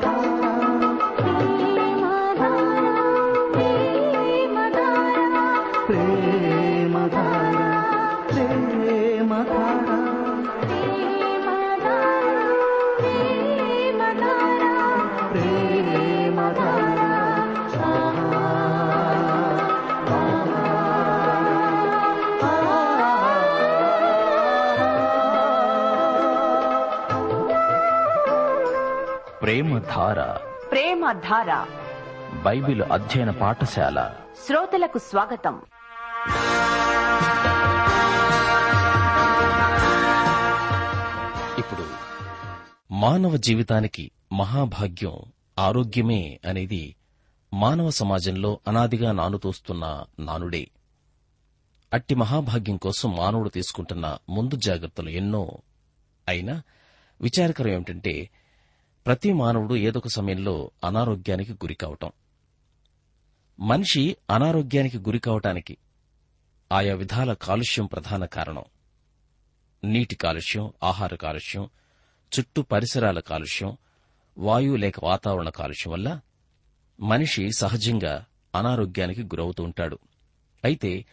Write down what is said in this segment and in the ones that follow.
तारा ప్రేమధార ప్రేమ ధార. బైబిల్ అధ్యయన పాఠశాల. శ్రోతలకు స్వాగతం. ఇప్పుడు మానవ జీవితానికి మహాభాగ్యం ఆరోగ్యమే అనేది మానవ సమాజంలో అనాదిగా నానుతోస్తున్న నానుడే. అట్టి మహాభాగ్యం కోసం మానవుడు తీసుకుంటున్న ముందు జాగ్రత్తలు ఎన్నో. అయినా విచారకరం ఏమిటంటే ప్రతి మానవుడు ఏదొక సమయంలో అనారోగ్యానికి గురి కావటం. మనిషి అనారోగ్యానికి గురి కావటానికి ఆయా విధాల కాలుష్యం ప్రధాన కారణం. నీటి కాలుష్యం ఆహార కాలుష్యం చుట్టూ పరిసరాల కాలుష్యం వాయు లేక వాతావరణ కాలుష్యం వల్ల మనిషి సహజంగా అనారోగ్యానికి గురవుతూ ఉంటాడు. అయితే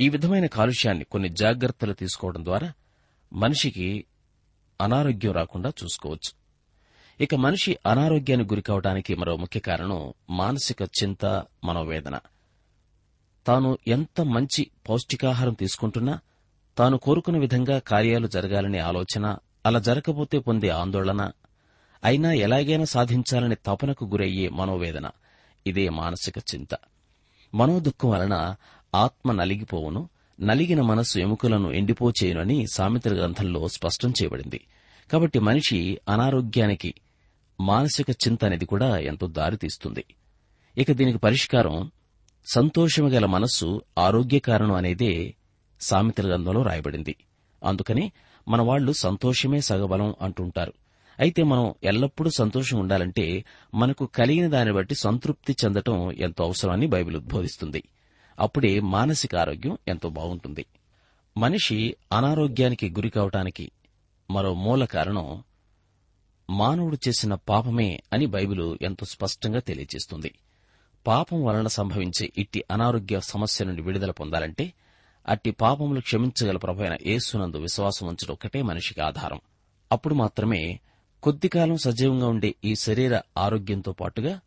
ఈ విధమైన కాలుష్యాన్ని కొన్ని జాగ్రత్తలు తీసుకోవడం ద్వారా మనిషికి అనారోగ్యం రాకుండా చూసుకోవచ్చు. ఇక మనిషి అనారోగ్యానికి గురికావడానికి మరో ముఖ్య కారణం మానసిక చింత మనోవేదన. తాను ఎంత మంచి పౌష్టికాహారం తీసుకుంటున్నా తాను కోరుకున్న విధంగా కార్యాలు జరగాలనే ఆలోచన అలా జరగకపోతే పొందే ఆందోళన అయినా ఎలాగైనా సాధించాలనే తపనకు గురయ్యే మనోవేదన. ఇదే మానసిక చింత. మనోదుఖం వలన ఆత్మ నలిగిపోవును నలిగిన మనస్సు ఎముకలను ఎండిపోచేయునని సామెతల గ్రంథంలో స్పష్టం చేయబడింది. కాబట్టి మనిషి అనారోగ్యానికి మానసిక చింత అనేది కూడా ఎంతో దారితీస్తుంది. ఇక దీనికి పరిష్కారం సంతోషము గల మనస్సు ఆరోగ్యకారణం అనేదే సామెతల గ్రంథంలో రాయబడింది. అందుకని మన వాళ్ళు సంతోషమే సగబలం అంటుంటారు. అయితే మనం ఎల్లప్పుడూ సంతోషం ఉండాలంటే మనకు కలిగిన దాన్ని బట్టి సంతృప్తి చెందటం ఎంతో అవసరమని బైబిల్ ఉద్బోధిస్తుంది అప్పుడే మానసిక ఆరోగ్యం ఎంతో బాగుంటుంది. మనిషి అనారోగ్యానికి గురి కావటానికి మరో మూల కారణం మానవుడు చేసిన పాపమే అని బైబిలు ఎంతో స్పష్టంగా తెలియజేస్తుంది. పాపం వలన సంభవించే ఇట్టి అనారోగ్య సమస్య నుండి విడుదల పొందాలంటే అట్టి పాపములు క్షమించగల ప్రభైన యేసునందు విశ్వాసం ఉంచడం ఒక్కటే మనిషికి ఆధారం. అప్పుడు మాత్రమే కొద్దికాలం సజీవంగా ఉండే ఈ శరీర ఆరోగ్యంతో పాటుగా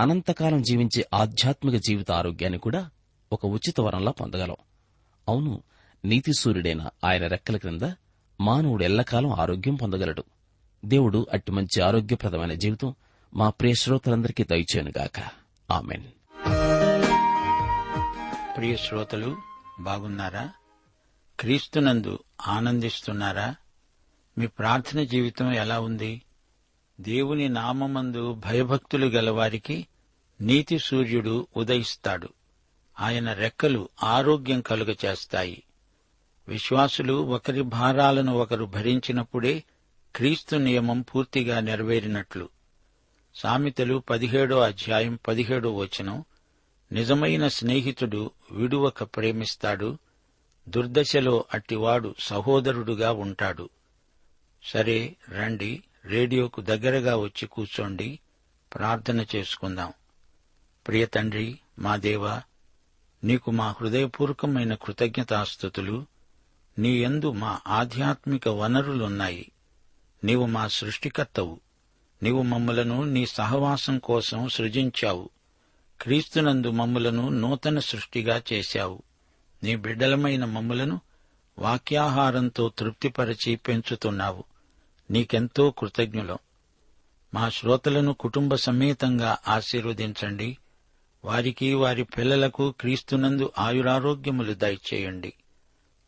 అనంతకాలం జీవించే ఆధ్యాత్మిక జీవిత ఆరోగ్యాన్ని కూడా ఒక ఉచిత వరంలా పొందగలం. అవును నీతి సూర్యుడైన ఆయన రెక్కల క్రింద మానవుడు ఎల్లకాలం ఆరోగ్యం పొందగలడు. దేవుడు అట్టి మంచి ఆరోగ్యప్రదమైన జీవితం మా ప్రియ శ్రోతలందరికీ దయచేయనుగాక. ఆమెన్. ప్రియ శ్రోతలు బాగున్నారా? క్రీస్తునందు ఆనందిస్తున్నారా? మీ ప్రార్థన జీవితం ఎలా ఉంది? దేవుని నామమందు భయభక్తులు గలవారికి నీతి సూర్యుడు ఉదయిస్తాడు. ఆయన రెక్కలు ఆరోగ్యం కలుగచేస్తాయి. విశ్వాసులు ఒకరి భారాలను ఒకరు భరించినప్పుడే క్రీస్తు నియమం పూర్తిగా నెరవేరినట్లు. సామెతలు పదిహేడో అధ్యాయం పదిహేడో వచనం నిజమైన స్నేహితుడు విడువక ప్రేమిస్తాడు దుర్దశలో అట్టివాడు సహోదరుడుగా ఉంటాడు. సరే రండి రేడియోకు దగ్గరగా వచ్చి కూర్చోండి ప్రార్థన చేసుకుందాం. ప్రియతండ్రి మా దేవా నీకు మా హృదయపూర్వకమైన కృతజ్ఞతాస్థుతులు నీ యందు మా ఆధ్యాత్మిక వనరులున్నాయి. నీవు మా సృష్టికర్తవు. నీవు మమ్ములను నీ సహవాసం కోసం సృజించావు. క్రీస్తునందు మమ్ములను నూతన సృష్టిగా చేశావు. నీ బిడ్డలమైన మమ్ములను వాక్యాహారంతో తృప్తిపరచి పెంచుతున్నావు. నీకెంతో కృతజ్ఞులం. మా శ్రోతలను కుటుంబ సమేతంగా ఆశీర్వదించండి. వారికి వారి పిల్లలకు క్రీస్తునందు ఆయురారోగ్యములు దయచేయండి.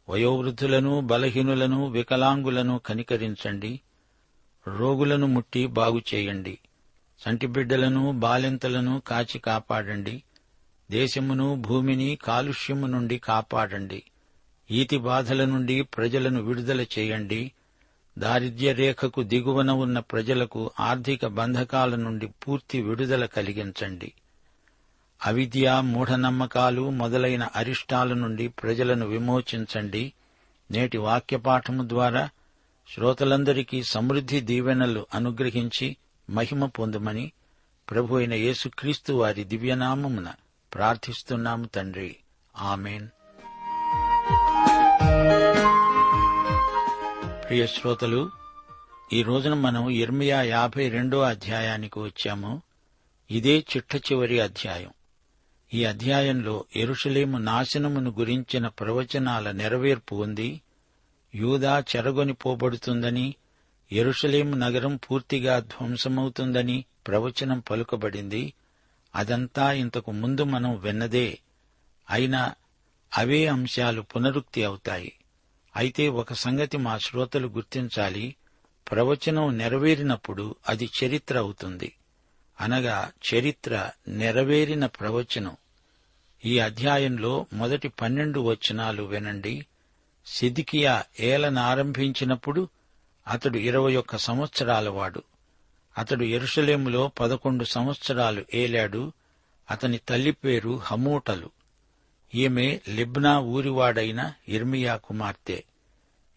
వయోవృద్ధులను బలహీనులను వికలాంగులను కనికరించండి. రోగులను ముట్టి బాగుచేయండి సంటి బిడ్డలను బాలింతలను కాచి కాపాడండి. దేశమును భూమిని కాలుష్యము నుండి కాపాడండి. ఈతి బాధల నుండి ప్రజలను విడుదల చేయండి. దారిద్ర్య రేఖకు దిగువన ఉన్న ప్రజలకు ఆర్థిక బంధకాల నుండి పూర్తి విడుదల కలిగించండి. అవిద్య మూఢనమ్మకాలు మొదలైన అరిష్టాల నుండి ప్రజలను విమోచించండి. నేటి వాక్యపాఠము ద్వారా శ్రోతలందరికీ సమృద్ధి దీవెనలు అనుగ్రహించి మహిమ పొందమని ప్రభు అయిన యేసుక్రీస్తు వారి దివ్యనామమున ప్రార్థిస్తున్నాము తండ్రి. ఆమెన్. ప్రియ శ్రోతలు ఈ రోజున మనం ఇర్మియా యాభై రెండో అధ్యాయానికి వచ్చాము. ఇదే చిట్ట చివరి అధ్యాయం. ఈ అధ్యాయంలో ఎరుషలేము నాశనమును గురించిన ప్రవచనాల నెరవేర్పు ఉంది. యూదా చెరగొని పోబడుతుందని ఎరుషలేం నగరం పూర్తిగా ధ్వంసమవుతుందని ప్రవచనం పలుకబడింది. అదంతా ఇంతకు ముందు మనం విన్నదే. అయినా అవే అంశాలు పునరుక్తి అవుతాయి. అయితే ఒక సంగతి మా శ్రోతలు గుర్తించాలి. ప్రవచనం నెరవేరినప్పుడు అది చరిత్ర అవుతుంది. అనగా చరిత్ర నెరవేరిన ప్రవచనం. ఈ అధ్యాయంలో మొదటి పన్నెండు వచనాలు వినండి. సిదికియా ఏలనారంభించినప్పుడు అతడు ఇరవై ఒక్క సంవత్సరాలవాడు అతడు ఎరుషలేములో పదకొండు సంవత్సరాలు ఏలాడు. అతని తల్లి పేరు హమూటలు. ఈమె లిబ్నా ఊరివాడైన ఇర్మియా కుమార్తె.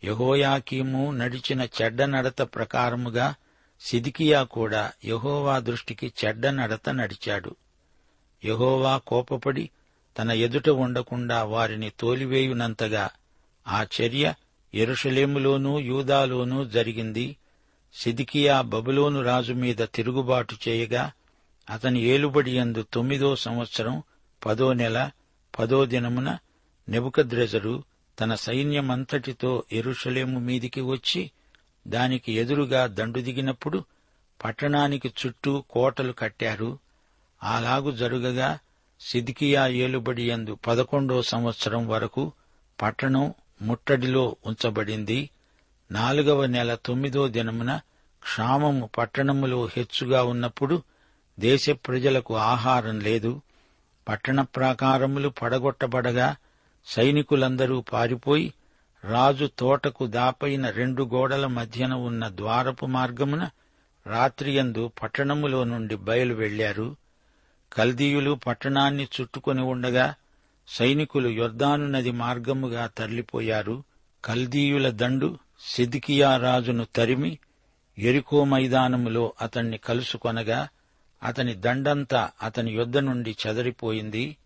యహోయాకీము నడిచిన చెడ్డ నడత ప్రకారముగా సిదికియా కూడా యహోవా దృష్టికి చెడ్డ నడత నడిచాడు. యహోవా కోపపడి తన ఎదుట ఉండకుండా వారిని తోలివేయునంతగా ఆ చర్య ఎరుషలేములోనూ యూదాలోనూ జరిగింది. సిదికియా బబులోను రాజు మీద తిరుగుబాటు చేయగా అతని ఏలుబడి యందు తొమ్మిదో సంవత్సరం పదో నెల పదో దినమున నెబుకద్రెజరు తన సైన్యమంతటితో ఎరుషలేము మీదికి వచ్చి దానికి ఎదురుగా దండు దిగినప్పుడు పట్టణానికి చుట్టూ కోటలు కట్టారు. అలాగు జరుగగా సిద్కియా ఏలుబడి యందు పదకొండో సంవత్సరం వరకు పట్టణం ముట్టడిలో ఉంచబడింది. నాలుగవ నెల తొమ్మిదో దినమున క్షామము పట్టణములో హెచ్చుగా ఉన్నప్పుడు దేశ ప్రజలకు ఆహారం లేదు. పట్టణ ప్రాకారములు పడగొట్టబడగా సైనికులందరూ పారిపోయి రాజు తోటకు దాపైన రెండు గోడల మధ్యన ఉన్న ద్వారపు మార్గమున రాత్రియందు పట్టణములో నుండి బయలు వెళ్ళారు కల్దీయులు పట్టణాన్ని చుట్టుకొని ఉండగా సైనికులు యొర్దాను నది మార్గముగా తరలిపోయారు. కల్దీయుల దండు సిద్కియా రాజును తరిమి ఎరికో మైదానములో అతణ్ణి కలుసుకొనగా అతని దండంతా అతని యొద్ద నుండి చెదరిపోయింది.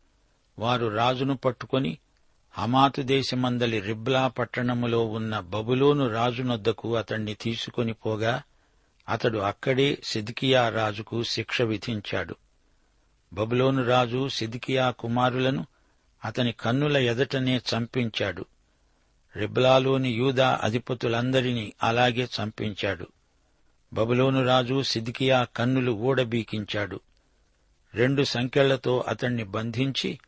వారు రాజును పట్టుకొని హమాతు దేశమందలి రిబ్లా పట్టణములో ఉన్న బబులోను రాజునొద్దకు అతణ్ణి తీసుకొని పోగా అతడు అక్కడే సిద్కియా రాజుకు శిక్ష విధించాడు. బబులోను రాజు సిద్కియా కుమారులను అతని కన్నుల ఎదటనే చంపించాడు. రిబ్లాలోని యూదా అధిపతులందరినీ అలాగే చంపించాడు. బబులోను రాజు సిద్కియా కన్నులు ఊడబీకించాడు. రెండు సంఖ్యలతో అతణ్ణి బంధించి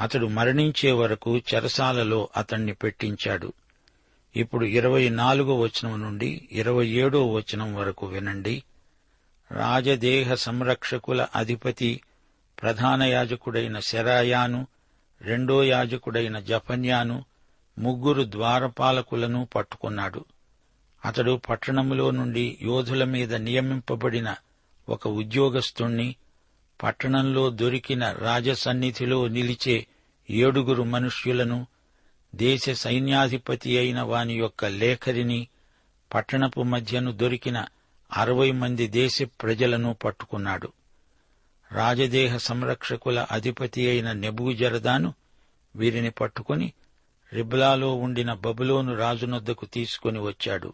అతడు మరణించే వరకు చెరసాలలో అతణ్ణి పెట్టించాడు. ఇప్పుడు ఇరవై నాలుగో వచనం నుండి ఇరవై ఏడో వచనం వరకు వినండి. రాజదేహ సంరక్షకుల అధిపతి ప్రధాన యాజకుడైన శరాయాను రెండో యాజకుడైన జఫన్యాను ముగ్గురు ద్వారపాలకులను పట్టుకున్నాడు. అతడు పట్టణములో నుండి యోధుల మీద నియమింపబడిన ఒక ఉద్యోగస్తుణ్ణి పట్టణంలో దొరికిన రాజసన్నిధిలో నిలిచే ఏడుగురు మనుష్యులను దేశ సైన్యాధిపతి అయిన వాని యొక్క లేఖరిని పట్టణపు మధ్యను దొరికిన అరవై మంది దేశ ప్రజలను పట్టుకున్నాడు. రాజదేహ సంరక్షకుల అధిపతి అయిన నెబూజరదాను వీరిని పట్టుకుని రిబ్లాలో ఉండిన బబులోను రాజునొద్దకు తీసుకుని వచ్చాడు.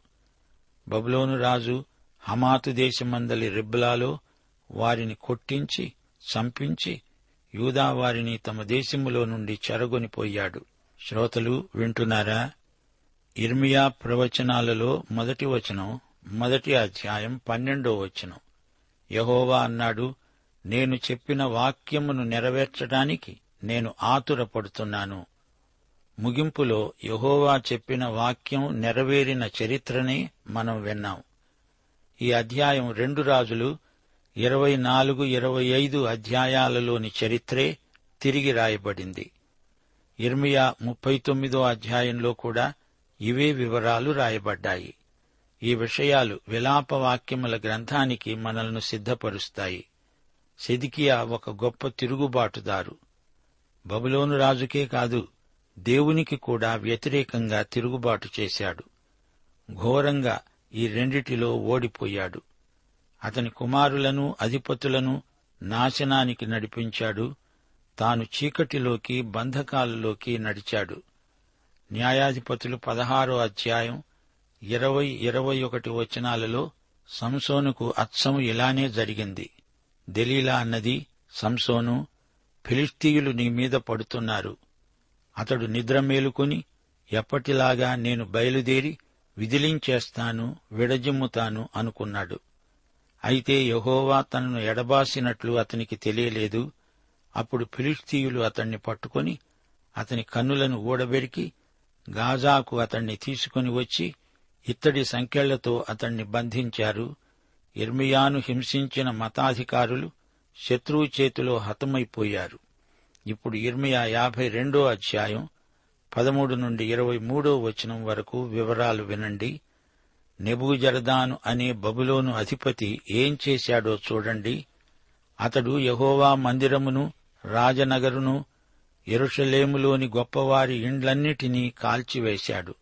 బబులోను రాజు హమాతు దేశమందలి రిబ్లాలో వారిని కొట్టించి చంపించి యూదా వారిని తమ దేశములో నుండి చెరగొనిపోయాడు శ్రోతలు వింటున్నారా? ఇర్మియా ప్రవచనాలలో మొదటి వచనం మొదటి అధ్యాయం పన్నెండో వచనం. యహోవా అన్నాడు నేను చెప్పిన వాక్యమును నెరవేర్చడానికి నేను ఆతురపడుతున్నాను. ముగింపులో యహోవా చెప్పిన వాక్యం నెరవేరిన చరిత్రనే మనం విన్నాం. ఈ అధ్యాయం రెండు రాజులు ఇరవై నాలుగు ఇరవై ఐదు అధ్యాయాలలోని చరిత్రే తిరిగి రాయబడింది. ఇర్మియా ముప్పై తొమ్మిదో అధ్యాయంలో కూడా ఇవే వివరాలు రాయబడ్డాయి. ఈ విషయాలు విలాప వాక్యముల గ్రంథానికి మనల్ని సిద్ధపరుస్తాయి. సెదికియా ఒక గొప్ప తిరుగుబాటుదారు. బబులోను రాజుకే కాదు దేవునికి కూడా వ్యతిరేకంగా తిరుగుబాటు చేశాడు. ఘోరంగా ఈ రెండిటిలో ఓడిపోయాడు. అతని కుమారులను అధిపతులను నాశనానికి నడిపించాడు. తాను చీకటిలోకి బంధకాలలోకి నడిచాడు. న్యాయాధిపతులు పదహారో అధ్యాయం ఇరవై ఇరవై ఒకటి వచనాలలో సంసోనుకు అచ్చము ఇలానే జరిగింది. దెలీలా అన్నది సంసోను ఫిలిస్తీయులు నీ మీద పడుతున్నారు. అతడు నిద్ర మేలుకొని ఎప్పటిలాగా నేను బయలుదేరి విదిలించేస్తాను విడజిమ్ముతాను అనుకున్నాడు. అయితే యహోవా తనను ఎడబాసినట్లు అతనికి తెలియలేదు. అప్పుడు ఫిలిస్తీయులు అతణ్ణి పట్టుకొని అతని కన్నులను ఊడబెరికి గాజాకు అతణ్ణి తీసుకుని వచ్చి ఇత్తడి సంఖ్యలతో అతణ్ణి బంధించారు. ఇర్మియాను హింసించిన మతాధికారులు శత్రువు చేతిలో హతమైపోయారు. ఇప్పుడు ఇర్మియా యాభై రెండో అధ్యాయం పదమూడు నుండి ఇరవై మూడో వచనం వరకు వివరాలు వినండి. నెబూజరదాను అనే బబులోను అధిపతి ఏం చేశాడో చూడండి. అతడు యహోవా మందిరమును రాజనగరును ఎరుషలేములోని గొప్పవారి ఇండ్లన్నిటినీ కాల్చివేశాడు.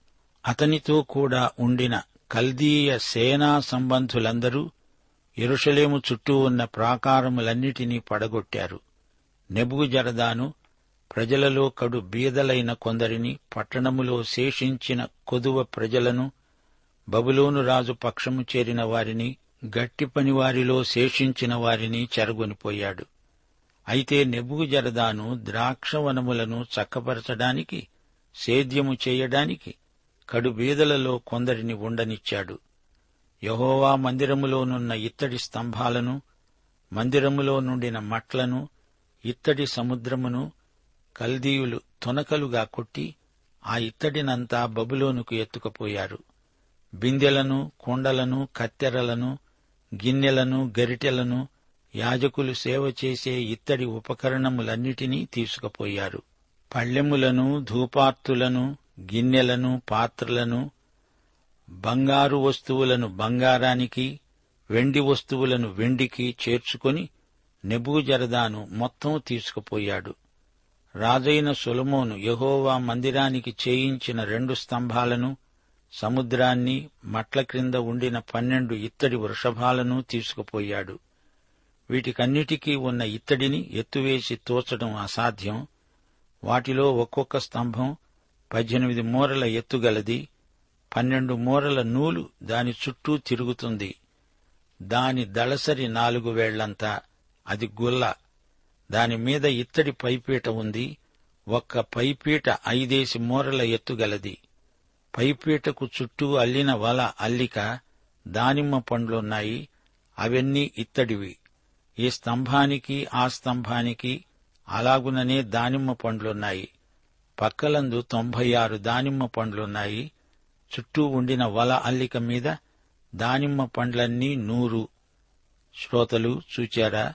అతనితో కూడా ఉండిన కల్దీయ సేనా సంబంధులందరూ ఎరుషలేము చుట్టూ ఉన్న ప్రాకారములన్నిటినీ పడగొట్టారు. నెబుజరదాను ప్రజలలో కడు బీదలైన కొందరిని పట్టణములో శేషించిన కొదువ ప్రజలను బబులోను రాజు పక్షము చేరిన వారిని గట్టి పనివారిలో శేషించిన వారిని చెరగొనిపోయాడు. అయితే నెబుజరదాను ద్రాక్షవనములను చక్కపరచడానికి సేద్యము చేయడానికి కడు బీదలలో కొందరిని ఉండనిచ్చాడు. యహోవా మందిరములోనున్న ఇత్తడి స్తంభాలను మందిరములో నుండిన మట్లను ఇత్తడి సముద్రమును కల్దీయులు తొనకలుగా కొట్టి ఆ ఇత్తడినంతా బబులోనుకు ఎత్తుకుపోయారు. బిందెలను కుండలను కత్తెరలను గిన్నెలను గరిటెలను యాజకులు సేవ చేసే ఇత్తడి ఉపకరణములన్నిటినీ తీసుకుపోయారు. పళ్ళెములను ధూపార్తులను గిన్నెలను పాత్రలను బంగారు వస్తువులను బంగారానికి వెండి వస్తువులను వెండికి చేర్చుకొని నెబూజరదాను మొత్తం తీసుకుపోయాడు. రాజైన సులమోను యహోవా మందిరానికి చేయించిన రెండు స్తంభాలను సముద్రాన్ని మట్ల క్రింద ఉండిన పన్నెండు ఇత్తడి వృషభాలను తీసుకుపోయాడు. వీటికన్నిటికీ ఉన్న ఇత్తడిని ఎత్తువేసి తోచడం అసాధ్యం. వాటిలో ఒక్కొక్క స్తంభం పద్దెనిమిది మూరల ఎత్తుగలది పన్నెండు మూరల నూలు దాని చుట్టూ తిరుగుతుంది. దాని దళసరి నాలుగు వేళ్ళంతా అది గుల్ల. దాని మీద ఇత్తడి పైపీట ఉంది. ఒక్క పైపీట ఐదేసి మూరల ఎత్తుగలది పైపీటకు చుట్టూ అల్లిన వల అల్లిక దానిమ్మ పండ్లున్నాయి. అవన్నీ ఇత్తడివి. ఈ స్తంభానికి ఆ స్తంభానికి అలాగుననే దానిమ్మ పండ్లున్నాయి. పక్కలందు తొంభై ఆరు దానిమ్మ పండ్లున్నాయి. చుట్టూ ఉండిన వల అల్లిక మీద దానిమ్మ పండ్లన్నీ నూరు. శ్రోతలు చూచారా?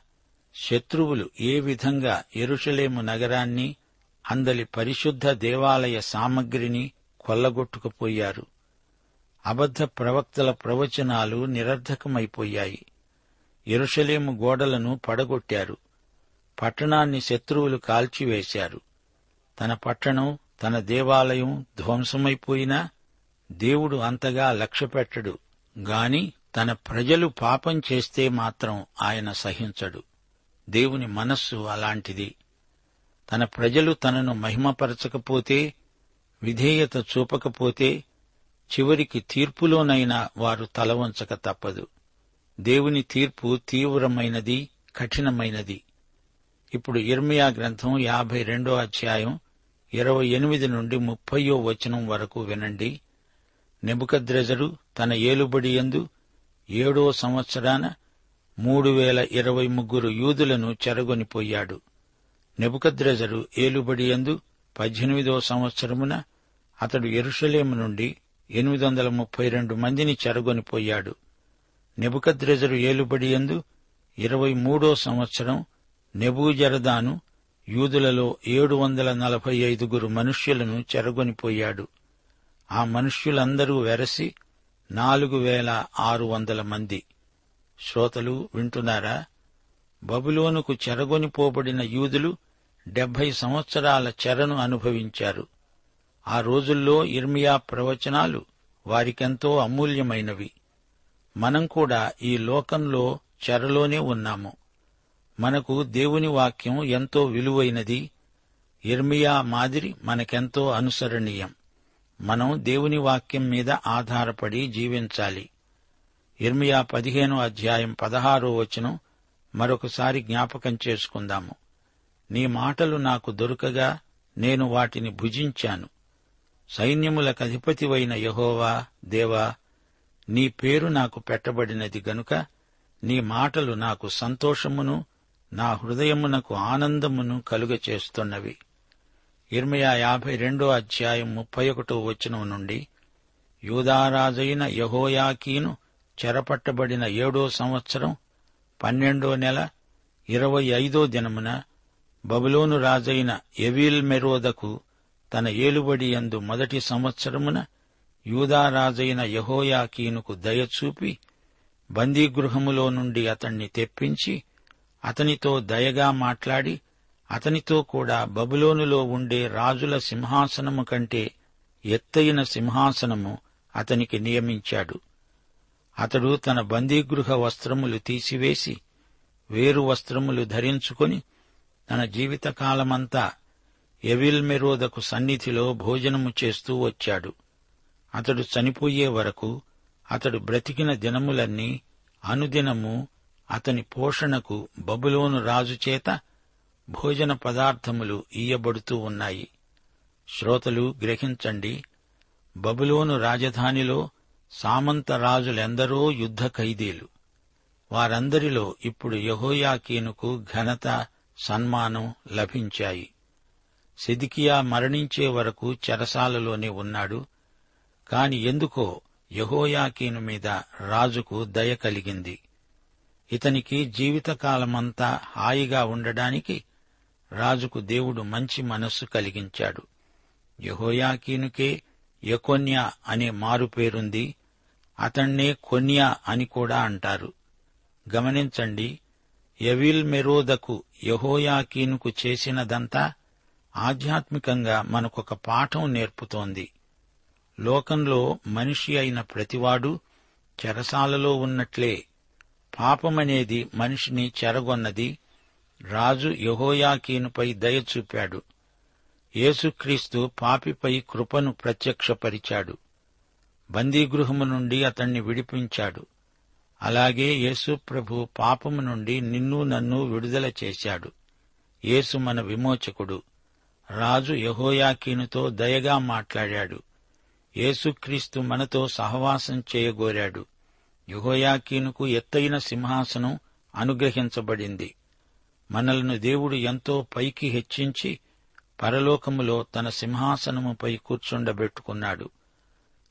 శత్రువులు ఏ విధంగా ఎరుషలేము నగరాన్ని అందలి పరిశుద్ధ దేవాలయ సామగ్రిని కొల్లగొట్టుకుపోయారు? అబద్ధ ప్రవక్తల ప్రవచనాలు నిరర్ధకమైపోయాయి. ఎరుషలేము గోడలను పడగొట్టారు. పట్టణాన్ని శత్రువులు కాల్చివేశారు. తన పట్టణం తన దేవాలయం ధ్వంసమైపోయినా దేవుడు అంతగా లక్ష్యపెట్టడు గాని తన ప్రజలు పాపం చేస్తే మాత్రం ఆయన సహించడు. దేవుని మనస్సు అలాంటిది. తన ప్రజలు తనను మహిమపరచకపోతే విధేయత చూపకపోతే చివరికి తీర్పులోనైనా వారు తలవంచక తప్పదు. దేవుని తీర్పు తీవ్రమైనది కఠినమైనది. ఇప్పుడు ఇర్మియా గ్రంథం యాభై రెండో అధ్యాయం ఇరవై ఎనిమిది నుండి ముప్పయో వచనం వరకు వినండి. నెబుకద్రెజరు తన ఏలుబడి ఎందు ఏడో సంవత్సరాన మూడు వేల ఇరవై ముగ్గురు యూదులను చెరగొనిపోయాడు నెబుకద్రెజరు ఏలుబడి ఎందు పద్దెనిమిదో సంవత్సరమున అతడు ఎరుషలేము నుండి ఎనిమిది వందల ముప్పై రెండు మందిని చెరగొనిపోయాడు నెబుకద్రెజరు ఏలుబడి ఎందు ఇరవై మూడో సంవత్సరం నెబూజరదాను యూదులలో ఏడు వందల నలభై ఐదుగురు మనుష్యులను చెరగొనిపోయాడు ఆ మనుష్యులందరూ వెరసి నాలుగు వేల ఆరు వందల మంది. శ్రోతలు వింటున్నారా? బబులోనుకు చెరగొనిపోబడిన యూదులు డెబ్బై సంవత్సరాల చెరను అనుభవించారు. ఆ రోజుల్లో ఇర్మియా ప్రవచనాలు వారికెంతో అమూల్యమైనవి. మనం కూడా ఈ లోకంలో చెరలోనే ఉన్నాము. మనకు దేవుని వాక్యం ఎంతో విలువైనది. ఇర్మియా మాదిరి మనకెంతో అనుసరణీయం. మనం దేవుని వాక్యం మీద ఆధారపడి జీవించాలి. ఇర్మియా పదిహేనో అధ్యాయం పదహారో వచనం మరొకసారి జ్ఞాపకం చేసుకుందాము. నీ మాటలు నాకు దొరకగా నేను వాటిని భుజించాను. సైన్యములకు అధిపతివైన యహోవా దేవా నీ పేరు నాకు పెట్టబడినది గనుక నీ మాటలు నాకు సంతోషమును నా హృదయమునకు ఆనందమును కలుగచేస్తున్నవి. ఇర్మియా యాభై రెండో అధ్యాయం ముప్పై ఒకటో వచనం నుండి యూదారాజైన యహోయాకీను చెరపట్టబడిన ఏడో సంవత్సరం పన్నెండో నెల ఇరవై ఐదో దినమున బబులోను రాజైన ఎవిల్ మెరోదకు తన ఏలుబడి యందు మొదటి సంవత్సరమున యూదారాజైన యహోయాకీనుకు దయచూపి బందీగృహములో నుండి అతణ్ణి తెప్పించి అతనితో దయగా మాట్లాడి అతనితో కూడా బబులోనులో ఉండే రాజుల సింహాసనము కంటే ఎత్తైన సింహాసనము అతనికి నియమించాడు. అతడు తన బందీగృహ వస్త్రములు తీసివేసి వేరు వస్త్రములు ధరించుకొని తన జీవితకాలమంతా ఎవిల్మెరోదకు సన్నిధిలో భోజనము చేస్తూ వచ్చాడు. అతడు చనిపోయే వరకు అతడు బ్రతికిన దినములన్నీ అనుదినము అతని పోషణకు బబులోను రాజు చేత భోజన పదార్థములు ఇయ్యబడుతూ ఉన్నాయి. శ్రోతలు గ్రహించండి. బబులోను రాజధానిలో సామంత రాజులెందరో యుద్ధ ఖైదీలు. వారందరిలో ఇప్పుడు యహోయాకీనుకు ఘనత సన్మానం లభించాయి. సిదికియా మరణించే వరకు చెరసాలలోనే ఉన్నాడు. కాని ఎందుకో యహోయాకీను మీద రాజుకు దయ కలిగింది. ఇతనికి జీవితకాలమంతా హాయిగా ఉండడానికి రాజుకు దేవుడు మంచి మనస్సు కలిగించాడు. యహోయాకీనుకే యకొన్యా అనే మారుపేరుంది అతణ్ణే కొన్యా అని కూడా అంటారు. గమనించండి ఎవిల్ మెరోదకు యహోయాకీనుకు చేసినదంతా ఆధ్యాత్మికంగా మనకొక పాఠం నేర్పుతోంది. లోకంలో మనిషి అయిన ప్రతివాడు చెరసాలలో ఉన్నట్లే. పాపమనేది మనిషిని చెరగొన్నది రాజు యహోయాకీనుపై దయ చూపాడు. యేసుక్రీస్తు పాపిపై కృపను ప్రత్యక్షపరిచాడు. బందీగృహము నుండి అతణ్ణి విడిపించాడు. అలాగే యేసుప్రభు పాపము నుండి నిన్ను నన్ను విడుదల చేశాడు. యేసు మన విమోచకుడు. రాజు యహోయాకీనుతో దయగా మాట్లాడాడు. యేసుక్రీస్తు మనతో సహవాసం చేయగోరాడు. యహోయాకీనుకు ఎత్తైన సింహాసనం అనుగ్రహించబడింది. మనలను దేవుడు ఎంతో పైకి హెచ్చించి పరలోకములో తన సింహాసనముపై కూర్చుండబెట్టుకున్నాడు.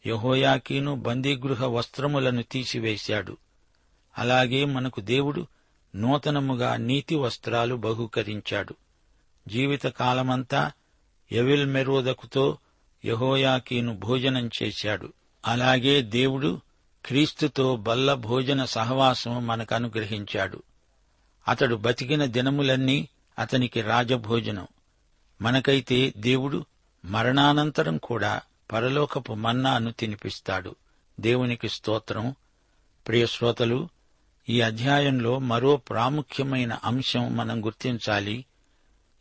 యహోయాకీను బందీగృహ వస్త్రములను తీసివేశాడు. అలాగే మనకు దేవుడు నూతనముగా నీతి వస్త్రాలు బహుకరించాడు. జీవితకాలమంతా ఎవిల్ మెరోదకుతో యహోయాకీను భోజనం చేశాడు. అలాగే దేవుడు క్రీస్తుతో బల్ల భోజన సహవాసం మనకు అనుగ్రహించాడు అతడు బతికిన దినములన్నీ అతనికి రాజభోజనం. మనకైతే దేవుడు మరణానంతరం కూడా పరలోకపు మన్నాను తినిపిస్తాడు. దేవునికి స్తోత్రం. ప్రియశ్రోతలు ఈ అధ్యాయంలో మరో ప్రాముఖ్యమైన అంశం మనం గుర్తించాలి.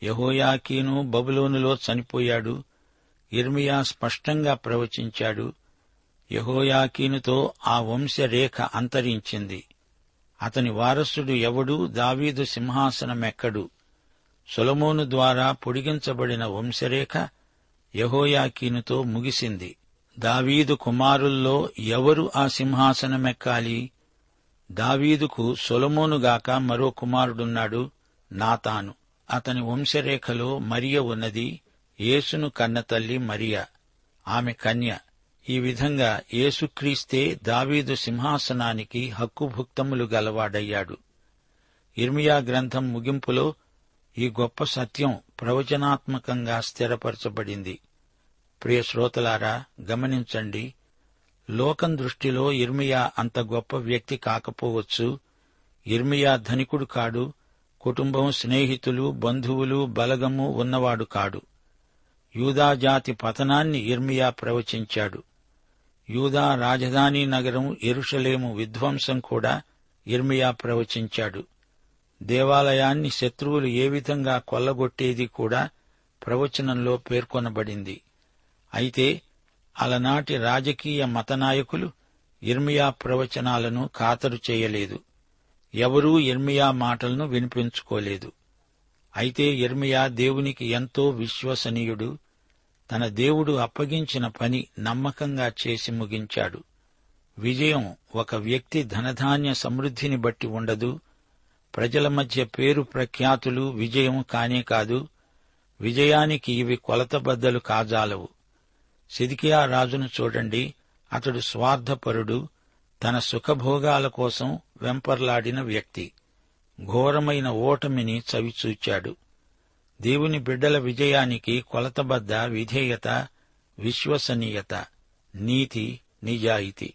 యహోయాకీను బబులోనులో చనిపోయాడు. ఇర్మియా స్పష్టంగా ప్రవచించాడు. యహోయాకీనుతో ఆ వంశరేఖ అంతరించింది. అతని వారసుడు ఎవడు? దావీదు సింహాసనమెక్కడు? సొలమోను ద్వారా పొడిగించబడిన వంశరేఖ యహోయాకీనుతో ముగిసింది. దావీదు కుమారుల్లో ఎవరు ఆ సింహాసనమెక్కాలి? దావీదుకు సొలమోనుగాక మరో కుమారుడున్నాడు నాతాను. అతని వంశరేఖలో మరియ ఉన్నది యేసును కన్న తల్లి మరియ. ఆమె కన్య. ఈ విధంగా యేసుక్రీస్తే దావీదు సింహాసనానికి హక్కుభుక్తములు గలవాడయ్యాడు. ఇర్మియా గ్రంథం ముగింపులో ఈ గొప్ప సత్యం ప్రవచనాత్మకంగా స్థిరపరచబడింది. ప్రియ శ్రోతలారా గమనించండి. లోకం దృష్టిలో ఇర్మియా అంత గొప్ప వ్యక్తి కాకపోవచ్చు. ఇర్మియా ధనికుడు కాడు. కుటుంబం స్నేహితులు బంధువులు బలగము ఉన్నవాడు కాడు. యూదాజాతి పతనాన్ని ఇర్మియా ప్రవచించాడు. యూదా రాజధాని నగరం ఎరుషలేము విధ్వంసం కూడా ఇర్మియా ప్రవచించాడు. దేవాలయాన్ని శత్రువులు ఏ విధంగా కొల్లగొట్టేది కూడా ప్రవచనంలో పేర్కొనబడింది. అయితే అలనాటి రాజకీయ మతనాయకులు ఇర్మియా ప్రవచనాలను ఖాతరు చేయలేదు. ఎవరూ ఇర్మియా మాటలను వినిపించుకోలేదు. అయితే ఇర్మియా దేవునికి ఎంతో విశ్వసనీయుడు తన దేవుడు అప్పగించిన పని నమ్మకంగా చేసి ముగించాడు. విజయం ఒక వ్యక్తి ధనధాన్య సమృద్ధిని బట్టి ఉండదు. ప్రజల మధ్య పేరు ప్రఖ్యాతులు విజయం కానే కాదు. విజయానికి ఇవి కొలతబద్దలు కాజాలవు. సిదికియా రాజును చూడండి. అతడు స్వార్థపరుడు. తన సుఖభోగాల కోసం వెంపర్లాడిన వ్యక్తి. ఘోరమైన ఓటమిని చవిచూచాడు. దేవుని బిడ్డల విజయానికి కొలతబద్ద విధేయత విశ్వసనీయత నీతి నిజాయితీ.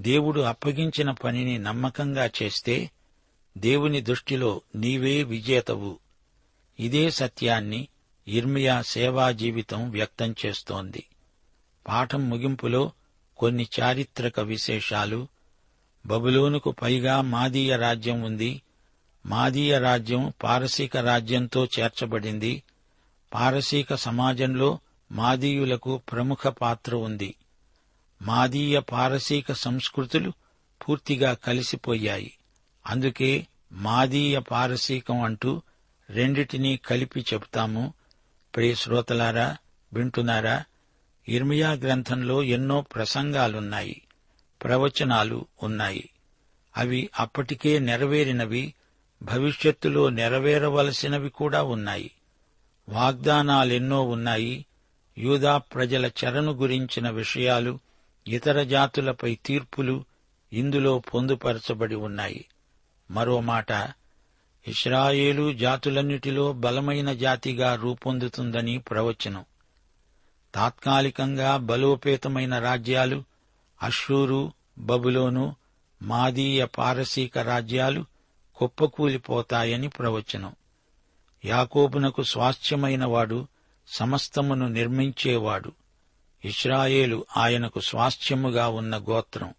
దేవుడు అప్పగించిన పనిని నమ్మకంగా చేస్తే దేవుని దృష్టిలో నీవే విజేతవు. ఇదే సత్యాన్ని ఇర్మియా సేవా జీవితం వ్యక్తం చేస్తోంది. పాఠం ముగింపులో కొన్ని చారిత్రక విశేషాలు. బబులోనుకు పైగా మాదీయ రాజ్యం ఉంది. మాదీయ రాజ్యం పారసీక రాజ్యంతో చేర్చబడింది. పారసీక సమాజంలో మాదీయులకు ప్రముఖ పాత్ర ఉంది. మాదీయ పారసీక సంస్కృతులు పూర్తిగా కలిసిపోయాయి. అందుకే మాదీయ పారసీకం అంటూ రెండిటినీ కలిపి చెబుతాము. ప్రియ శ్రోతలారా వింటున్నారా? ఇర్మియా గ్రంథంలో ఎన్నో ప్రసంగాలున్నాయి. ప్రవచనాలు ఉన్నాయి. అవి అప్పటికే నెరవేరినవి. భవిష్యత్తులో నెరవేరవలసినవి కూడా ఉన్నాయి. వాగ్దానాలెన్నో ఉన్నాయి. యూదా ప్రజల చెరను గురించిన విషయాలు ఇతర జాతులపై తీర్పులు ఇందులో పొందుపరచబడి ఉన్నాయి. మరో మాట ఇస్రాయేలు జాతులన్నిటిలో బలమైన జాతిగా రూపొందుతుందని ప్రవచనం. తాత్కాలికంగా బలోపేతమైన రాజ్యాలు అషూరు బబులోను మాదీయ పారసీక రాజ్యాలు కుప్పకూలిపోతాయని ప్రవచనం. యాకోబునకు స్వాస్థ్యమైన వాడు సమస్తమును నిర్మించేవాడు. ఇస్రాయేలు ఆయనకు స్వాస్థ్యముగా ఉన్న గోత్రం.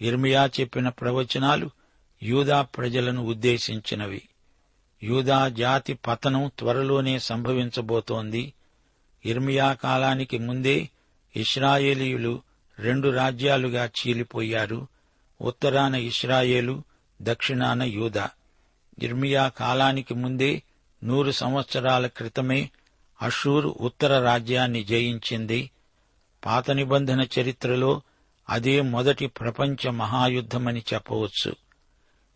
ఇర్మియా చెప్పిన ప్రవచనాలు యూదా ప్రజలను ఉద్దేశించినవి. యూదా జాతి పతనం త్వరలోనే సంభవించబోతోంది. ఇర్మియా కాలానికి ముందే ఇస్రాయేలీయులు రెండు రాజ్యాలుగా చీలిపోయారు. ఉత్తరాన ఇస్రాయేలు దక్షిణాన యూదా. ఇర్మియా కాలానికి ముందే నూరు సంవత్సరాల క్రితమే అషూర్ ఉత్తర రాజ్యాన్ని జయించింది. పాత నిబంధన చరిత్రలో అదే మొదటి ప్రపంచ మహాయుద్ధమని చెప్పవచ్చు.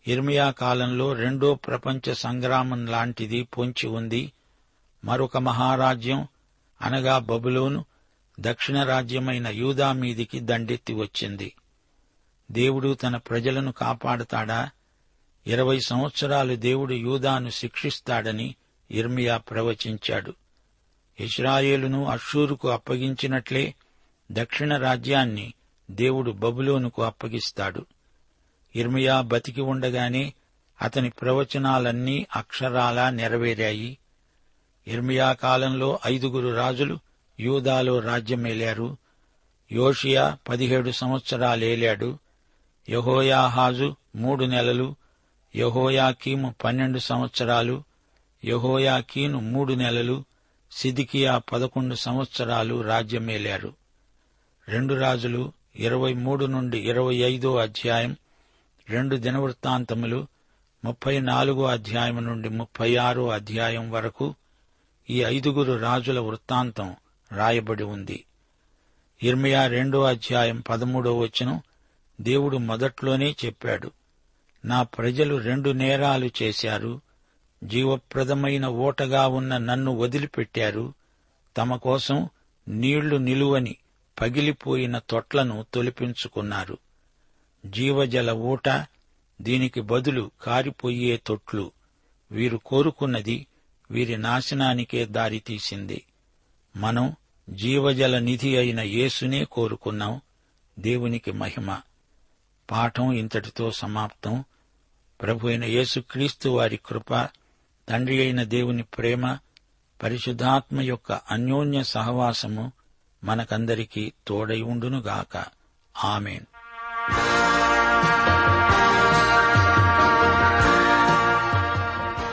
ఇర్మియా కాలంలో రెండో ప్రపంచ సంగ్రామం లాంటిది పొంచి ఉంది. మరొక మహారాజ్యం అనగా బబులోను దక్షిణ రాజ్యమైన యూదా మీదికి దండెత్తి వచ్చింది. దేవుడు తన ప్రజలను కాపాడతాడా? ఇరవై సంవత్సరాలు దేవుడు యూదాను శిక్షిస్తాడని ఇర్మియా ప్రవచించాడు. ఇస్రాయేలును అషూరుకు అప్పగించినట్లే దక్షిణ రాజ్యాన్ని దేవుడు బబులోనుకు అప్పగిస్తాడు. ఇర్మియా బతికి ఉండగానే అతని ప్రవచనాలన్నీ అక్షరాలా నెరవేరాయి. ఇర్మియా కాలంలో ఐదుగురు రాజులు యూదాలో రాజ్యమేలారు. యోషియా పదిహేడు సంవత్సరాలేలాడు. యహోయాహాజు మూడు నెలలు. యహోయాకీము పన్నెండు సంవత్సరాలు యహోయాకీను మూడు నెలలు సిదికియా పదకొండు సంవత్సరాలు రాజ్యమేలారు. రెండు రాజులు ఇరవై మూడు నుండి ఇరవై ఐదో అధ్యాయం రెండు దినవృత్తాంతములు ముప్పై నాలుగో అధ్యాయం నుండి ముప్పై ఆరో అధ్యాయం వరకు ఈ ఐదుగురు రాజుల వృత్తాంతం రాయబడి ఉంది. ఇర్మియా రెండో అధ్యాయం పదమూడో వచనం దేవుడు మొదట్లోనే చెప్పాడు. నా ప్రజలు రెండు నేరాలు చేశారు. జీవప్రదమైన ఓటగా ఉన్న నన్ను వదిలిపెట్టారు. తమ కోసం నీళ్ళు నిలువని పగిలిపోయిన తొట్లను తొలిపించుకున్నారు. జీవజల ఊట దీనికి బదులు కారిపోయే తొట్లు. వీరు కోరుకున్నది వీరి నాశనానికే దారితీసింది. మనం జీవజల నిధి అయిన యేసునే కోరుకున్నాం. దేవునికి మహిమ. పాఠం ఇంతటితో సమాప్తం. ప్రభు అయిన యేసుక్రీస్తు వారి కృప తండ్రి అయిన దేవుని ప్రేమ పరిశుద్ధాత్మ యొక్క అన్యోన్య సహవాసము మనకందరికీ తోడై ఉండునుగాక. ఆమెన్.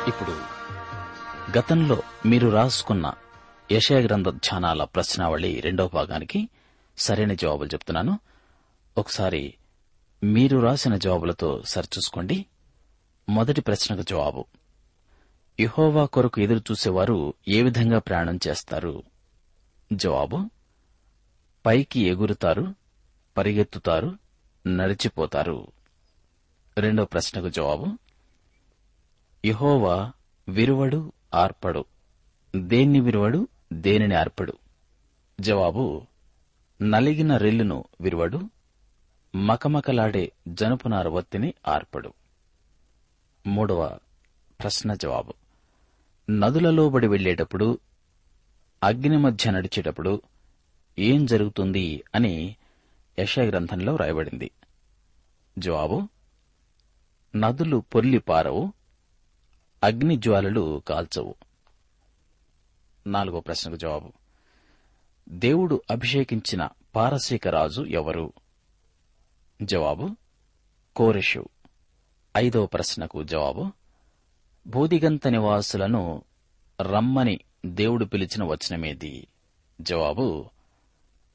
ఇప్పుడు గతంలో మీరు రాసుకున్న యశయ గ్రంథ ధ్యానాల ప్రశ్నావళి రెండో భాగానికి సరైన జవాబులు చెప్తున్నాను. ఒకసారి మీరు రాసిన జవాబులతో సరిచూసుకోండి. మొదటి ప్రశ్నకు జవాబు. యహోవా కొరకు ఎదురు చూసేవారు ఏ విధంగా ప్రయాణం చేస్తారు? జవాబు పైకి ఎగురుతారు పరిగెత్తుతారు నడిచిపోతారు. రెండో ప్రశ్నకు జవాబు యహోవా విరువడు ఆర్పడు. దేన్ని విరువడు? దేనిని ఆర్పడు? జవాబు నలిగిన రెల్లును విరువడు మకమకలాడే జనపునార వత్తిని ఆర్పడు. మూడవ ప్రశ్న జవాబు. నదులలో బడి వెళ్ళేటప్పుడు అగ్ని మధ్య నడిచేటప్పుడు ఏం జరుగుతుంది అని యశా గ్రంథంలో రాయబడింది. జవాబు నదులు పొర్లి పారవు అగ్నిజ్వాలలు కాల్చవు. నాలుగో ప్రశ్నకు జవాబు. దేవుడు అభిషేకించిన పారసీక రాజు ఎవరు? జవాబు కోరెషు. ఐదో ప్రశ్నకు జవాబు బూదిగంత నివాసులను రమ్మని దేవుడు పిలిచిన వచనమేది? జవాబు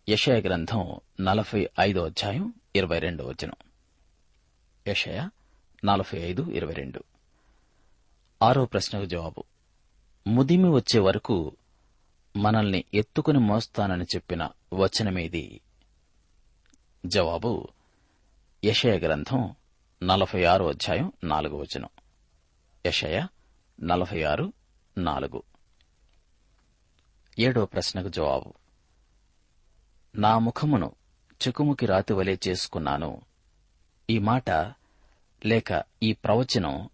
యషయ గ్రంథం నలభై ఐదో అధ్యాయం ఇరవై రెండో వచనం. యషయ నలభై ఐదు ఇరవై రెండు. ఆరో ప్రశ్నకు జవాబు ముదిమి వచ్చే వరకు మనల్ని ఎత్తుకుని మోస్తానని చెప్పిన వచనమేది? జవాబు యషయ గ్రంథం నలభై ఆరో అధ్యాయం నాలుగు వచనం. యషయ నలభై ఆరు నాలుగు. ఏడో ప్రశ్నకు జవాబు. నా ముఖమును చెకుముకి రాతి వలె చేసుకున్నాను. ఈ మాట లేక ఈ ప్రవచనం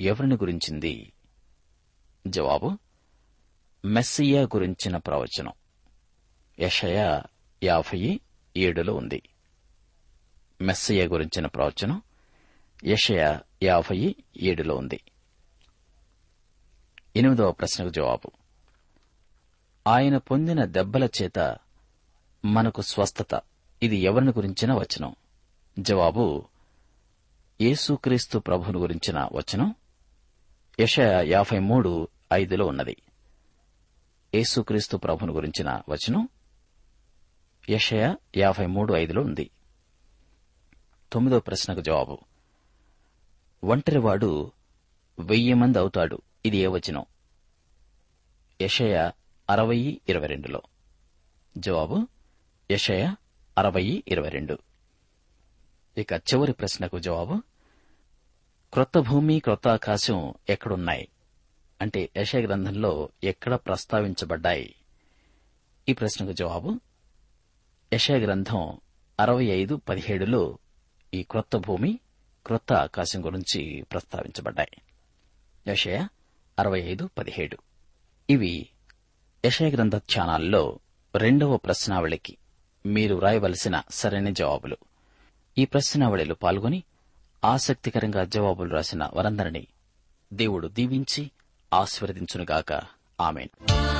ఎవరిని గురించింది? జవాబు మెస్సియా గురించిన ప్రవచనం. యషయ యాభై ఏడులో ఉంది. మెస్సయ్య గురించిన ప్రవచనం యషయ యాభై ఏడులో ఉంది. ఎనిమిదవ ప్రశ్నకు జవాబు. ఆయన పొందిన దెబ్బల చేత మనకు స్వస్థత. ఇది ఎవరిని గురించిన వచనం? జవాబు యేసుక్రీస్తు ప్రభుని గురించిన వచనం యషయ యాభై మూడు ఐదులో ఉన్నది. యేసుక్రీస్తు ప్రభుని గురించిన వచనం యషయ యాభై మూడు ఐదులో ఉంది. తొమ్మిదో ప్రశ్నకు జవాబు. ఒంటరివాడు వెయ్యి మంది అవుతాడు. ఇది ఏ వచనం? యషయ అరవై ఇరవై రెండులో. జవాబు యషయ అరవై ఇరవై రెండు. ఇక చివరి ప్రశ్నకు జవాబు క్రొత్త భూమి క్రొత్త ఆకాశం ఎక్కడున్నాయి? అంటే యశ గ్రంథంలో ఎక్కడ ప్రస్తావించబడ్డాయి? ఈ ప్రశ్నకు జవాబు యశ గ్రంథం అరవై ఐదు పదిహేడులో ఈ క్రొత్త భూమి క్రొత్త ఆకాశం గురించి ప్రస్తావించబడ్డాయి. యషయ అరవై ఐదు పదిహేడు. ఇవి యశయ గ్రంథ ధ్యానాల్లో రెండవ ప్రశ్నావళికి మీరు రాయవలసిన సరైన జవాబులు. ఈ ప్రశ్నావళిలో పాల్గొని ఆసక్తికరంగా జవాబులు రాసిన వరందరిని దేవుడు దీవించి ఆశీర్వదించునుగాక. ఆమెను.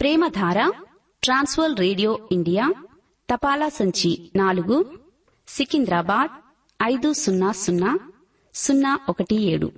Premadhara trans world radio India తపాలా సంచి నాలుగు సికింద్రాబాద్ ఐదు సున్నా సున్నా సున్నా ఒకటి ఏడు.